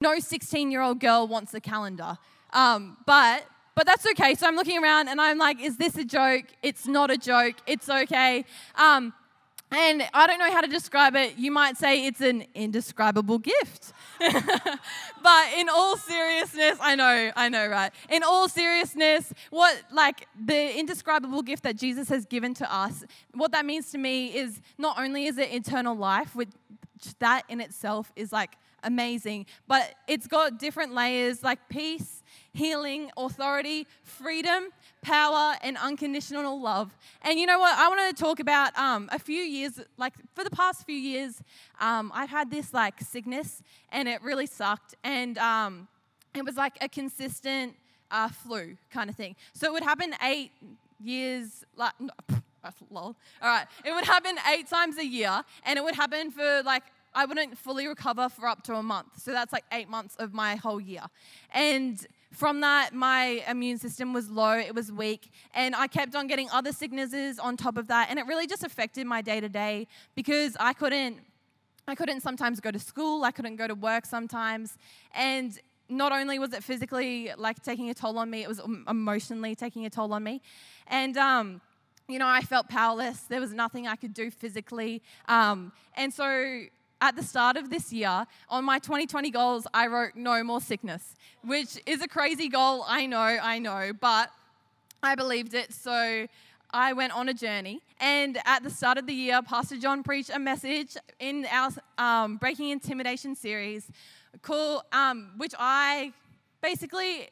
no 16 year old girl wants a calendar. Um, but but that's okay. So I'm looking around and I'm like, is this a joke? It's not a joke. It's okay. Um, and I don't know how to describe it. You might say it's an indescribable gift. but in all seriousness, I know, I know, right? In all seriousness, what, like, the indescribable gift that Jesus has given to us, what that means to me is not only is it eternal life, which that in itself is like amazing, but it's got different layers like peace, healing, authority, freedom, power, and unconditional love. And you know what? I want to talk about um, a few years, like for the past few years, um, I've had this like sickness and it really sucked. And um, it was like a consistent uh, flu kind of thing. So it would happen eight years, like, no, lol. All right. It would happen eight times a year and it would happen for like I wouldn't fully recover for up to a month. So that's like eight months of my whole year. And from that, my immune system was low, it was weak, and I kept on getting other sicknesses on top of that. And it really just affected my day to day because I couldn't. I couldn't sometimes go to school, I couldn't go to work sometimes. And not only was it physically like taking a toll on me, it was emotionally taking a toll on me. And um, you know, I felt powerless. There was nothing I could do physically. Um, and so at the start of this year, on my 2020 goals, I wrote no more sickness, which is a crazy goal, I know, I know, but I believed it. So I went on a journey. And at the start of the year, Pastor John preached a message in our um, Breaking Intimidation series, called, um, which I basically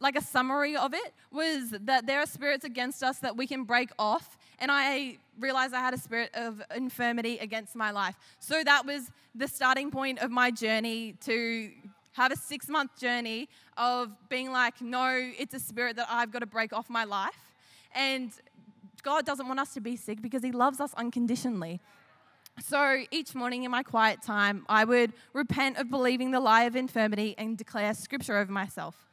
like a summary of it was that there are spirits against us that we can break off. And I realized I had a spirit of infirmity against my life. So that was the starting point of my journey to have a six month journey of being like, no, it's a spirit that I've got to break off my life. And God doesn't want us to be sick because He loves us unconditionally. So each morning in my quiet time, I would repent of believing the lie of infirmity and declare scripture over myself.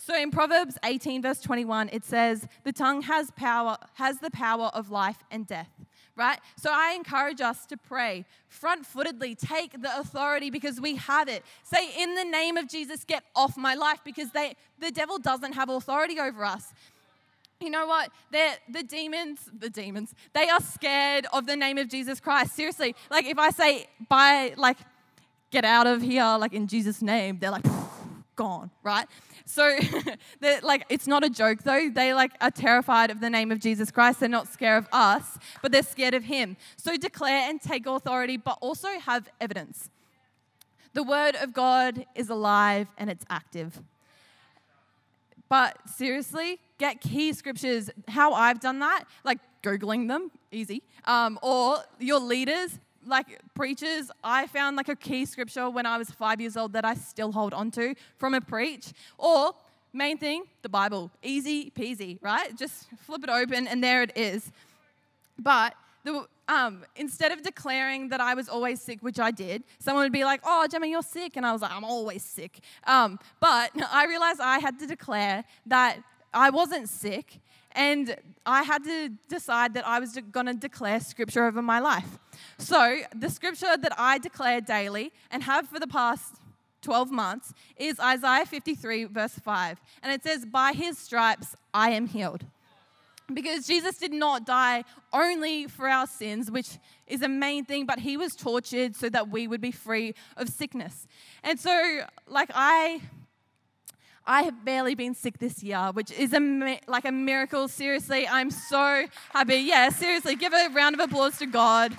So in Proverbs 18, verse 21, it says, The tongue has power, has the power of life and death. Right? So I encourage us to pray front footedly, take the authority because we have it. Say, in the name of Jesus, get off my life because they, the devil doesn't have authority over us. You know what? They're, the demons, the demons, they are scared of the name of Jesus Christ. Seriously, like if I say, by, like, get out of here, like in Jesus' name, they're like, gone, right? So like it's not a joke though. They like are terrified of the name of Jesus Christ. They're not scared of us, but they're scared of him. So declare and take authority, but also have evidence. The word of God is alive and it's active. But seriously, get key scriptures. How I've done that, like Googling them, easy. Um, or your leaders, like preachers, I found like a key scripture when I was five years old that I still hold on to from a preach. Or, main thing, the Bible. Easy peasy, right? Just flip it open and there it is. But the, um, instead of declaring that I was always sick, which I did, someone would be like, Oh, Jemma, you're sick. And I was like, I'm always sick. Um, but I realized I had to declare that I wasn't sick and I had to decide that I was going to declare scripture over my life. So, the scripture that I declare daily and have for the past 12 months is Isaiah 53, verse 5. And it says, By his stripes I am healed. Because Jesus did not die only for our sins, which is a main thing, but he was tortured so that we would be free of sickness. And so, like, I I have barely been sick this year, which is a, like a miracle. Seriously, I'm so happy. Yeah, seriously, give a round of applause to God.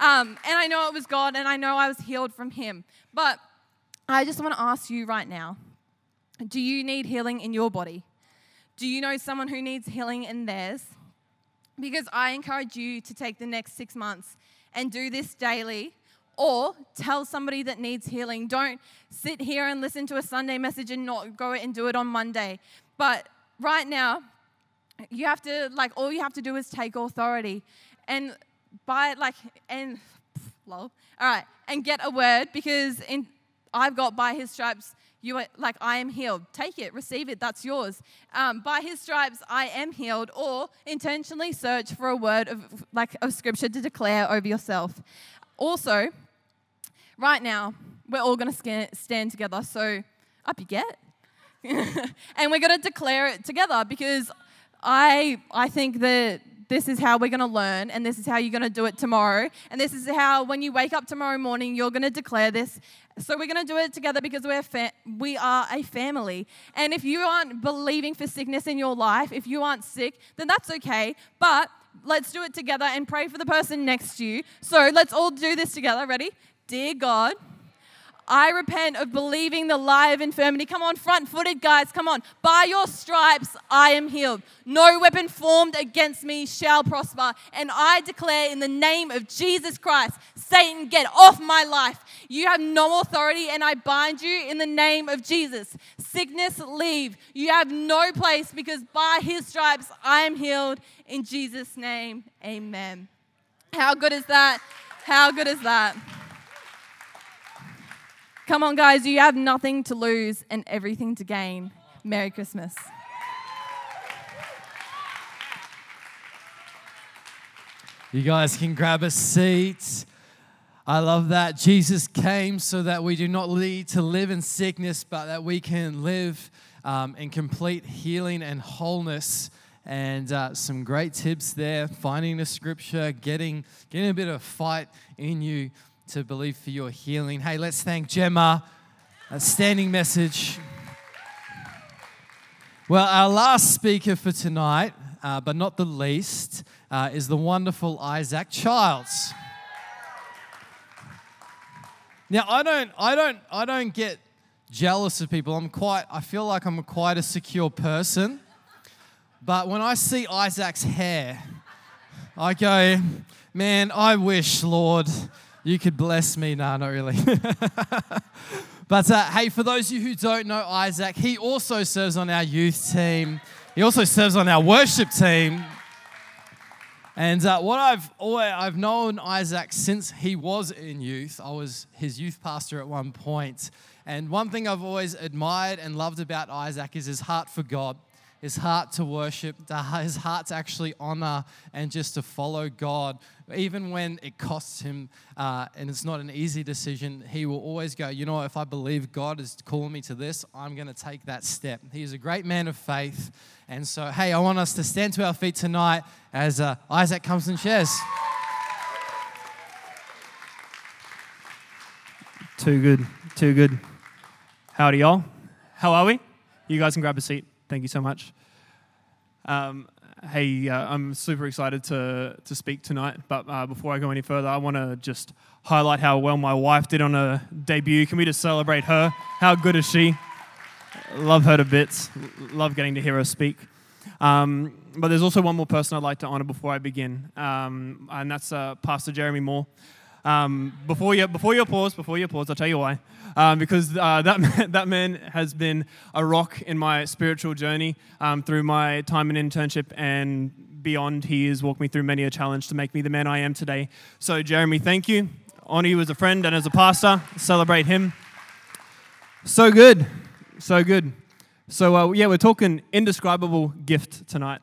Um, and I know it was God, and I know I was healed from Him. But I just want to ask you right now do you need healing in your body? Do you know someone who needs healing in theirs? Because I encourage you to take the next six months and do this daily or tell somebody that needs healing. Don't sit here and listen to a Sunday message and not go and do it on Monday. But right now, you have to, like, all you have to do is take authority. And by, like, and, lol. All right, and get a word because in, I've got by his stripes, you are like, I am healed. Take it, receive it, that's yours. Um, by his stripes, I am healed. Or intentionally search for a word of, like, of scripture to declare over yourself. Also, right now, we're all going to stand together. So, up you get. and we're going to declare it together because I, I think that this is how we're going to learn, and this is how you're going to do it tomorrow. And this is how, when you wake up tomorrow morning, you're going to declare this. So we're going to do it together because we're fa- we are a family. And if you aren't believing for sickness in your life, if you aren't sick, then that's okay. But let's do it together and pray for the person next to you. So let's all do this together. Ready? Dear God, I repent of believing the lie of infirmity. Come on, front footed, guys, come on. By your stripes, I am healed. No weapon formed against me shall prosper. And I declare in the name of Jesus Christ, Satan, get off my life. You have no authority, and I bind you in the name of Jesus. Sickness, leave. You have no place because by his stripes, I am healed. In Jesus' name, amen. How good is that? How good is that? Come on, guys, you have nothing to lose and everything to gain. Merry Christmas. You guys can grab a seat. I love that. Jesus came so that we do not need to live in sickness, but that we can live um, in complete healing and wholeness. And uh, some great tips there finding the scripture, getting, getting a bit of fight in you to believe for your healing. Hey, let's thank Jemma. A standing message. Well, our last speaker for tonight, uh, but not the least, uh, is the wonderful Isaac Childs. Now, I don't, I don't, I don't get jealous of people. I'm quite, I feel like I'm quite a secure person. But when I see Isaac's hair, I go, man, I wish, Lord, you could bless me. Nah, not really. but uh, hey, for those of you who don't know Isaac, he also serves on our youth team. He also serves on our worship team. And uh, what I've always, I've known Isaac since he was in youth. I was his youth pastor at one point. And one thing I've always admired and loved about Isaac is his heart for God his heart to worship, his heart to actually honor and just to follow God. Even when it costs him uh, and it's not an easy decision, he will always go, you know, if I believe God is calling me to this, I'm going to take that step. He's a great man of faith. And so, hey, I want us to stand to our feet tonight as uh, Isaac comes and shares. Too good, too good. Howdy, y'all. How are we? You guys can grab a seat. Thank you so much. Um, hey, uh, I'm super excited to, to speak tonight, but uh, before I go any further, I want to just highlight how well my wife did on her debut. Can we just celebrate her? How good is she? Love her to bits. Love getting to hear her speak. Um, but there's also one more person I'd like to honor before I begin, um, and that's uh, Pastor Jeremy Moore. Um, before you before you pause, before you pause, I'll tell you why. Um, because uh, that man, that man has been a rock in my spiritual journey um, through my time in internship and beyond. He has walked me through many a challenge to make me the man I am today. So, Jeremy, thank you. Honor you as a friend and as a pastor. Celebrate him. So good, so good. So uh, yeah, we're talking indescribable gift tonight.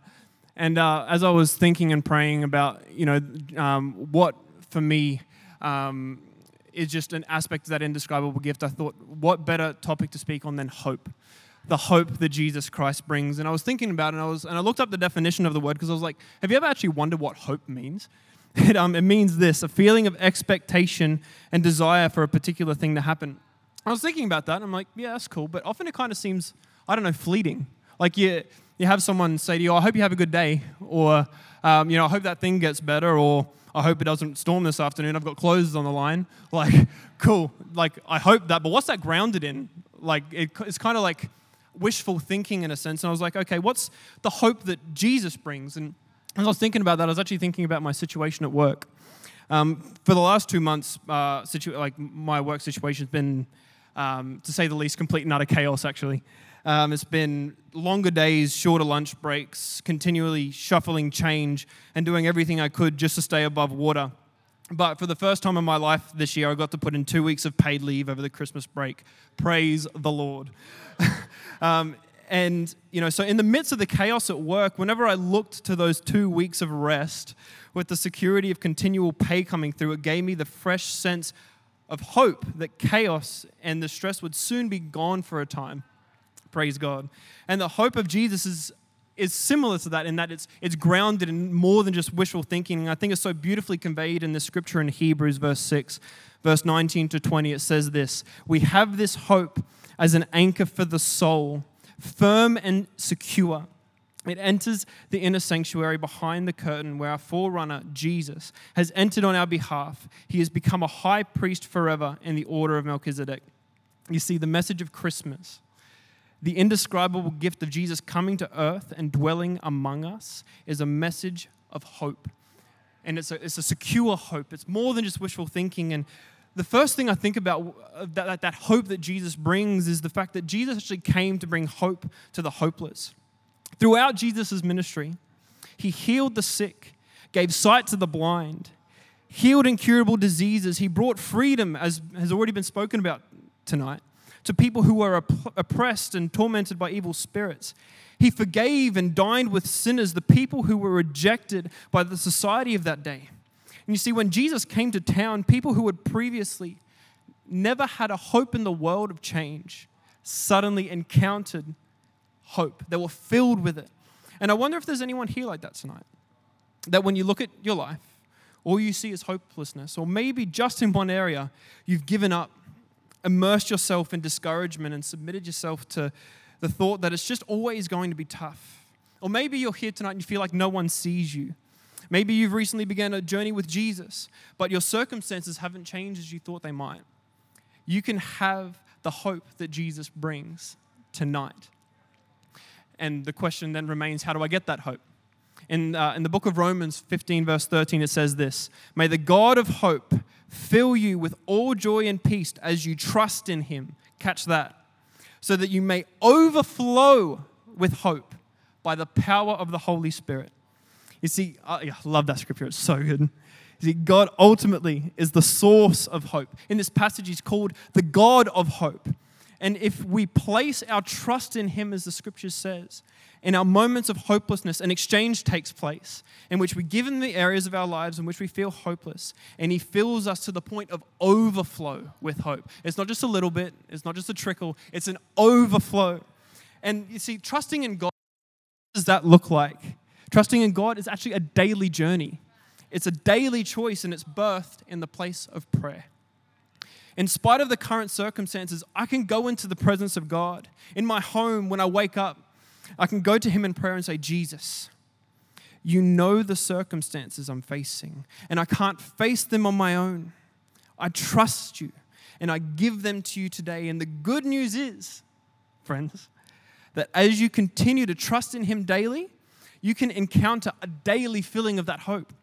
And uh, as I was thinking and praying about, you know, um, what for me um, is just an aspect of that indescribable gift. I thought, what better topic to speak on than hope? The hope that Jesus Christ brings. And I was thinking about it, and I, was, and I looked up the definition of the word because I was like, have you ever actually wondered what hope means? It, um, it means this a feeling of expectation and desire for a particular thing to happen. I was thinking about that, and I'm like, yeah, that's cool, but often it kind of seems, I don't know, fleeting. Like you, you have someone say to you, oh, I hope you have a good day, or, um, you know, I hope that thing gets better, or I hope it doesn't storm this afternoon. I've got clothes on the line. Like, cool. Like, I hope that. But what's that grounded in? Like, it, it's kind of like wishful thinking in a sense. And I was like, okay, what's the hope that Jesus brings? And as I was thinking about that, I was actually thinking about my situation at work. Um, for the last two months, uh, situ- like my work situation's been, um, to say the least, complete and utter chaos. Actually, um, it's been longer days, shorter lunch breaks, continually shuffling change and doing everything I could just to stay above water. But for the first time in my life this year, I got to put in two weeks of paid leave over the Christmas break. Praise the Lord. um, and, you know, so in the midst of the chaos at work, whenever I looked to those two weeks of rest with the security of continual pay coming through, it gave me the fresh sense of hope that chaos and the stress would soon be gone for a time. Praise God. And the hope of Jesus is, is similar to that in that it's, it's grounded in more than just wishful thinking. And I think it's so beautifully conveyed in the scripture in Hebrews, verse 6, verse 19 to 20. It says this We have this hope as an anchor for the soul, firm and secure. It enters the inner sanctuary behind the curtain where our forerunner, Jesus, has entered on our behalf. He has become a high priest forever in the order of Melchizedek. You see, the message of Christmas, the indescribable gift of Jesus coming to earth and dwelling among us, is a message of hope. And it's a, it's a secure hope. It's more than just wishful thinking. And the first thing I think about uh, that, that, that hope that Jesus brings is the fact that Jesus actually came to bring hope to the hopeless. Throughout Jesus' ministry, he healed the sick, gave sight to the blind, healed incurable diseases. He brought freedom, as has already been spoken about tonight, to people who were oppressed and tormented by evil spirits. He forgave and dined with sinners, the people who were rejected by the society of that day. And you see, when Jesus came to town, people who had previously never had a hope in the world of change suddenly encountered hope. They were filled with it. And I wonder if there's anyone here like that tonight. That when you look at your life, all you see is hopelessness, or maybe just in one area, you've given up, immersed yourself in discouragement, and submitted yourself to the thought that it's just always going to be tough. Or maybe you're here tonight and you feel like no one sees you. Maybe you've recently begun a journey with Jesus, but your circumstances haven't changed as you thought they might. You can have the hope that Jesus brings tonight. And the question then remains how do I get that hope? In, uh, in the book of Romans 15, verse 13, it says this May the God of hope fill you with all joy and peace as you trust in him. Catch that. So that you may overflow with hope by the power of the Holy Spirit. You see, I love that scripture, it's so good. You see, God ultimately is the source of hope. In this passage, he's called the God of hope. And if we place our trust in Him, as the scripture says, in our moments of hopelessness, an exchange takes place in which we give Him the areas of our lives in which we feel hopeless, and He fills us to the point of overflow with hope. It's not just a little bit, it's not just a trickle, it's an overflow. And you see, trusting in God, what does that look like? Trusting in God is actually a daily journey. It's a daily choice, and it's birthed in the place of prayer in spite of the current circumstances, I can go into the presence of God. In my home, when I wake up, I can go to Him in prayer and say, Jesus, you know the circumstances I'm facing, and I can't face them on my own. I trust you, and I give them to you today. And the good news is, friends, that as you continue to trust in Him daily, you can encounter a daily filling of that hope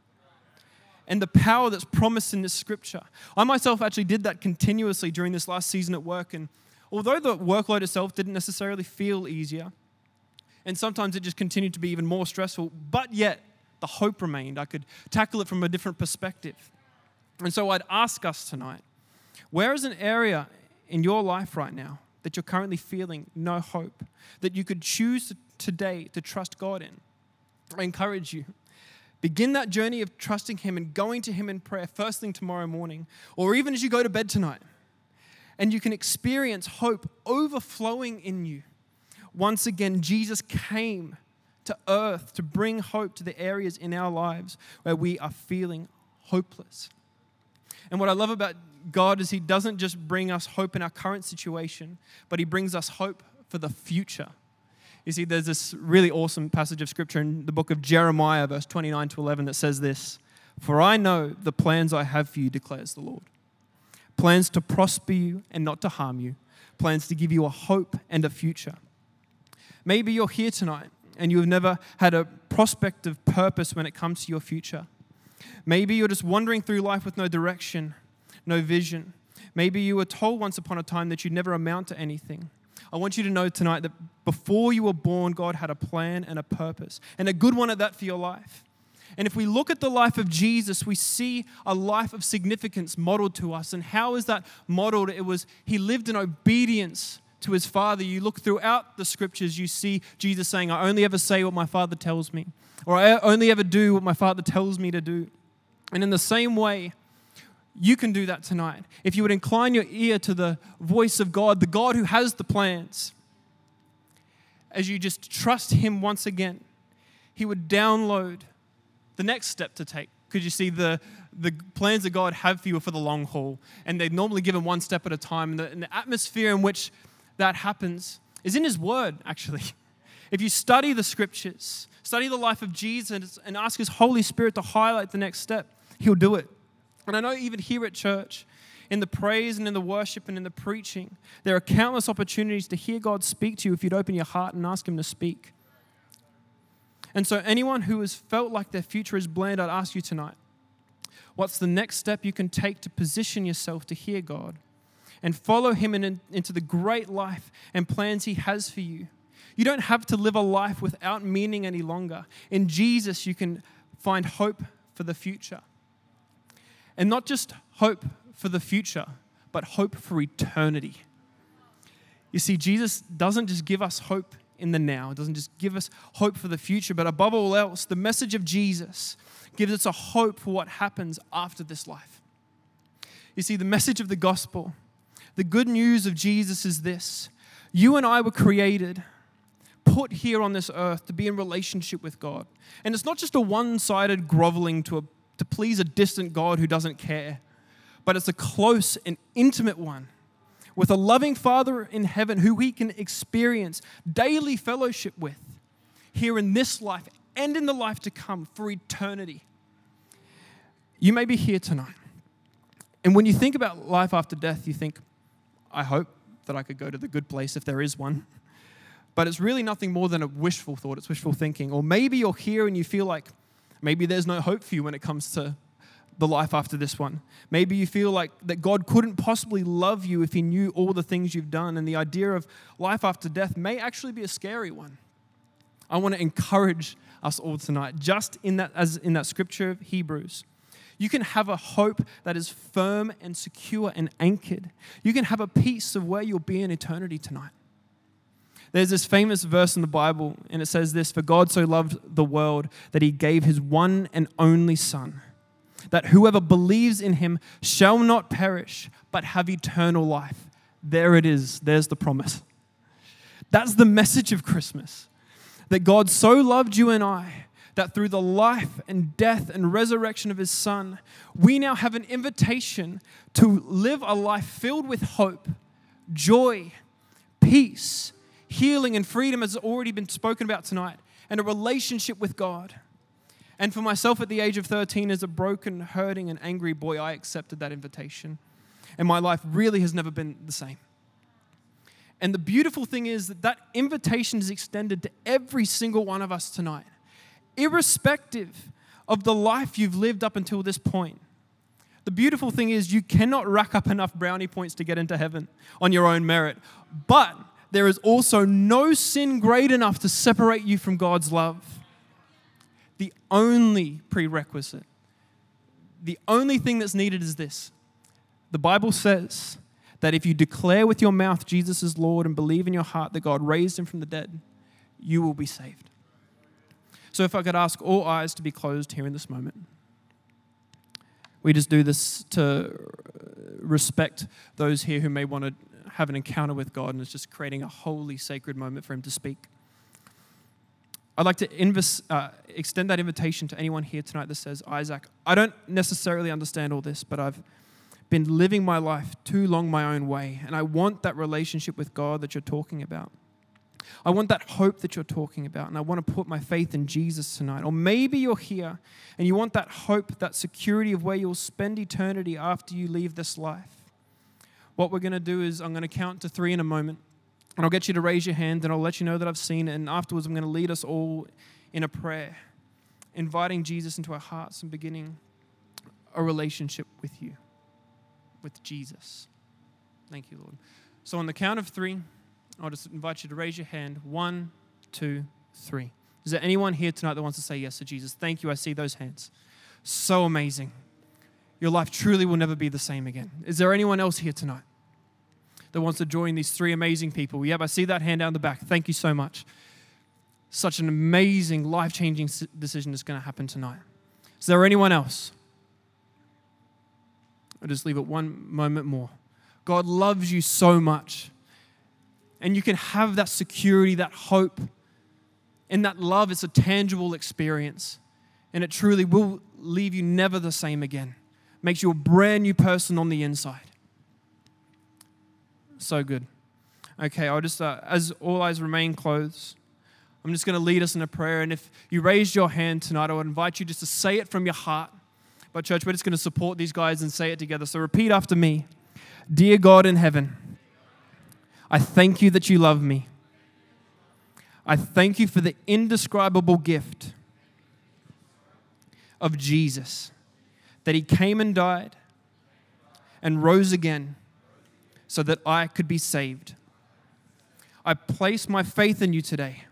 and the power that's promised in this scripture. I myself actually did that continuously during this last season at work. And although the workload itself didn't necessarily feel easier, and sometimes it just continued to be even more stressful, but yet the hope remained. I could tackle it from a different perspective. And so I'd ask us tonight where is an area in your life right now that you're currently feeling no hope, that you could choose today to trust God in? I encourage you Begin that journey of trusting Him and going to Him in prayer first thing tomorrow morning, or even as you go to bed tonight. And you can experience hope overflowing in you. Once again, Jesus came to earth to bring hope to the areas in our lives where we are feeling hopeless. And what I love about God is He doesn't just bring us hope in our current situation, but He brings us hope for the future. You see, there's this really awesome passage of scripture in the book of Jeremiah, verse 29 to 11, that says this For I know the plans I have for you, declares the Lord. Plans to prosper you and not to harm you, plans to give you a hope and a future. Maybe you're here tonight and you've never had a prospect of purpose when it comes to your future. Maybe you're just wandering through life with no direction, no vision. Maybe you were told once upon a time that you'd never amount to anything. I want you to know tonight that before you were born, God had a plan and a purpose, and a good one at that for your life. And if we look at the life of Jesus, we see a life of significance modeled to us. And how is that modeled? It was he lived in obedience to his Father. You look throughout the scriptures, you see Jesus saying, I only ever say what my Father tells me, or I only ever do what my Father tells me to do. And in the same way, you can do that tonight. If you would incline your ear to the voice of God, the God who has the plans, as you just trust Him once again, He would download the next step to take. Because you see, the, the plans that God have for you for the long haul, and they're normally given one step at a time. And the, and the atmosphere in which that happens is in His Word, actually. If you study the scriptures, study the life of Jesus, and ask His Holy Spirit to highlight the next step, He'll do it. And I know even here at church, in the praise and in the worship and in the preaching, there are countless opportunities to hear God speak to you if you'd open your heart and ask Him to speak. And so, anyone who has felt like their future is bland, I'd ask you tonight what's the next step you can take to position yourself to hear God and follow Him in, into the great life and plans He has for you? You don't have to live a life without meaning any longer. In Jesus, you can find hope for the future. And not just hope for the future, but hope for eternity. You see, Jesus doesn't just give us hope in the now, it doesn't just give us hope for the future, but above all else, the message of Jesus gives us a hope for what happens after this life. You see, the message of the gospel, the good news of Jesus is this you and I were created put here on this earth to be in relationship with God. And it's not just a one sided groveling to a to please a distant God who doesn't care, but it's a close and intimate one with a loving Father in heaven who we can experience daily fellowship with here in this life and in the life to come for eternity. You may be here tonight. And when you think about life after death, you think, I hope that I could go to the good place if there is one. But it's really nothing more than a wishful thought, it's wishful thinking. Or maybe you're here and you feel like, Maybe there's no hope for you when it comes to the life after this one. Maybe you feel like that God couldn't possibly love you if He knew all the things you've done, and the idea of life after death may actually be a scary one. I want to encourage us all tonight, just in that, as in that scripture of Hebrews. You can have a hope that is firm and secure and anchored. You can have a peace of where you'll be in eternity tonight. There's this famous verse in the Bible, and it says this For God so loved the world that he gave his one and only Son, that whoever believes in him shall not perish, but have eternal life. There it is. There's the promise. That's the message of Christmas. That God so loved you and I that through the life and death and resurrection of his Son, we now have an invitation to live a life filled with hope, joy, peace, healing and freedom has already been spoken about tonight, and a relationship with God. And for myself at the age of 13, as a broken, hurting, and angry boy, I accepted that invitation. And my life really has never been the same. And the beautiful thing is that that invitation is extended to every single one of us tonight, irrespective of the life you've lived up until this point. The beautiful thing is, you cannot rack up enough brownie points to get into heaven on your own merit. But there is also no sin great enough to separate you from God's love. The only prerequisite, the only thing that's needed is this. The Bible says that if you declare with your mouth Jesus is Lord and believe in your heart that God raised him from the dead, you will be saved. So, if I could ask all eyes to be closed here in this moment, we just do this to respect those here who may want to have an encounter with God and it's just creating a holy, sacred moment for Him to speak. I'd like to invest, uh, extend that invitation to anyone here tonight that says, Isaac, I don't necessarily understand all this, but I've been living my life too long my own way, and I want that relationship with God that you're talking about. I want that hope that you're talking about, and I want to put my faith in Jesus tonight. Or maybe you're here and you want that hope, that security of where you'll spend eternity after you leave this life what we're going to do is I'm going to count to three in a moment. And I'll get you to raise your hand and I'll let you know that I've seen it. And afterwards, I'm going to lead us all in a prayer, inviting Jesus into our hearts and beginning a relationship with you, with Jesus. Thank you, Lord. So, on the count of three, I'll just invite you to raise your hand. One, two, three. Is there anyone here tonight that wants to say yes to Jesus? Thank you. I see those hands. So amazing your life truly will never be the same again. Is there anyone else here tonight that wants to join these three amazing people? Yep, I see that hand down the back. Thank you so much. Such an amazing, life changing decision is going to happen tonight. Is there anyone else? I'll just leave it one moment more. God loves you so much. And you can have that security, that hope, and that love. It's a tangible experience. And it truly will leave you never the same again. Makes you a brand new person on the inside. So good. Okay, I'll just, uh, as all eyes remain closed, I'm just going to lead us in a prayer. And if you raised your hand tonight, I would invite you just to say it from your heart. But, church, we're just going to support these guys and say it together. So, repeat after me Dear God in heaven, I thank you that you love me. I thank you for the indescribable gift of Jesus, that he came and died and rose again so that I could be saved. I place my faith in you today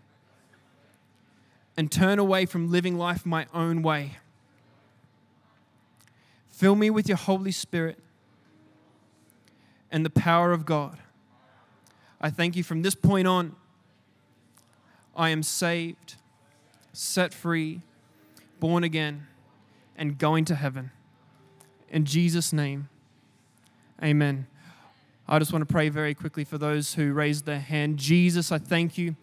and turn away from living life my own way. Fill me with your Holy Spirit and the power of God. I thank you from this point on, I am saved, set free, born again, and going to heaven. In Jesus' name, amen. I just want to pray very quickly for those who raised their hand. Jesus, I thank you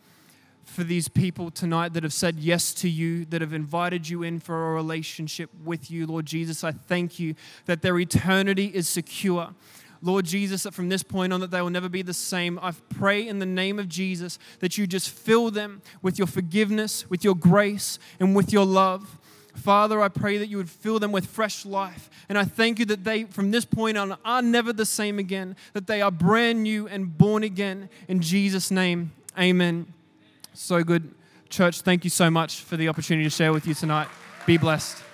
for these people tonight that have said yes to you, that have invited you in for a relationship with you, Lord Jesus. I thank you that their eternity is secure. Lord Jesus, that from this point on that they will never be the same. I pray in the name of Jesus that you just fill them with your forgiveness, with your grace, and with your love. Father, I pray that you would fill them with fresh life. And I thank you that they, from this point on, are never the same again, that they are brand new and born again. In Jesus' name, amen. So good. Church, thank you so much for the opportunity to share with you tonight. Be blessed.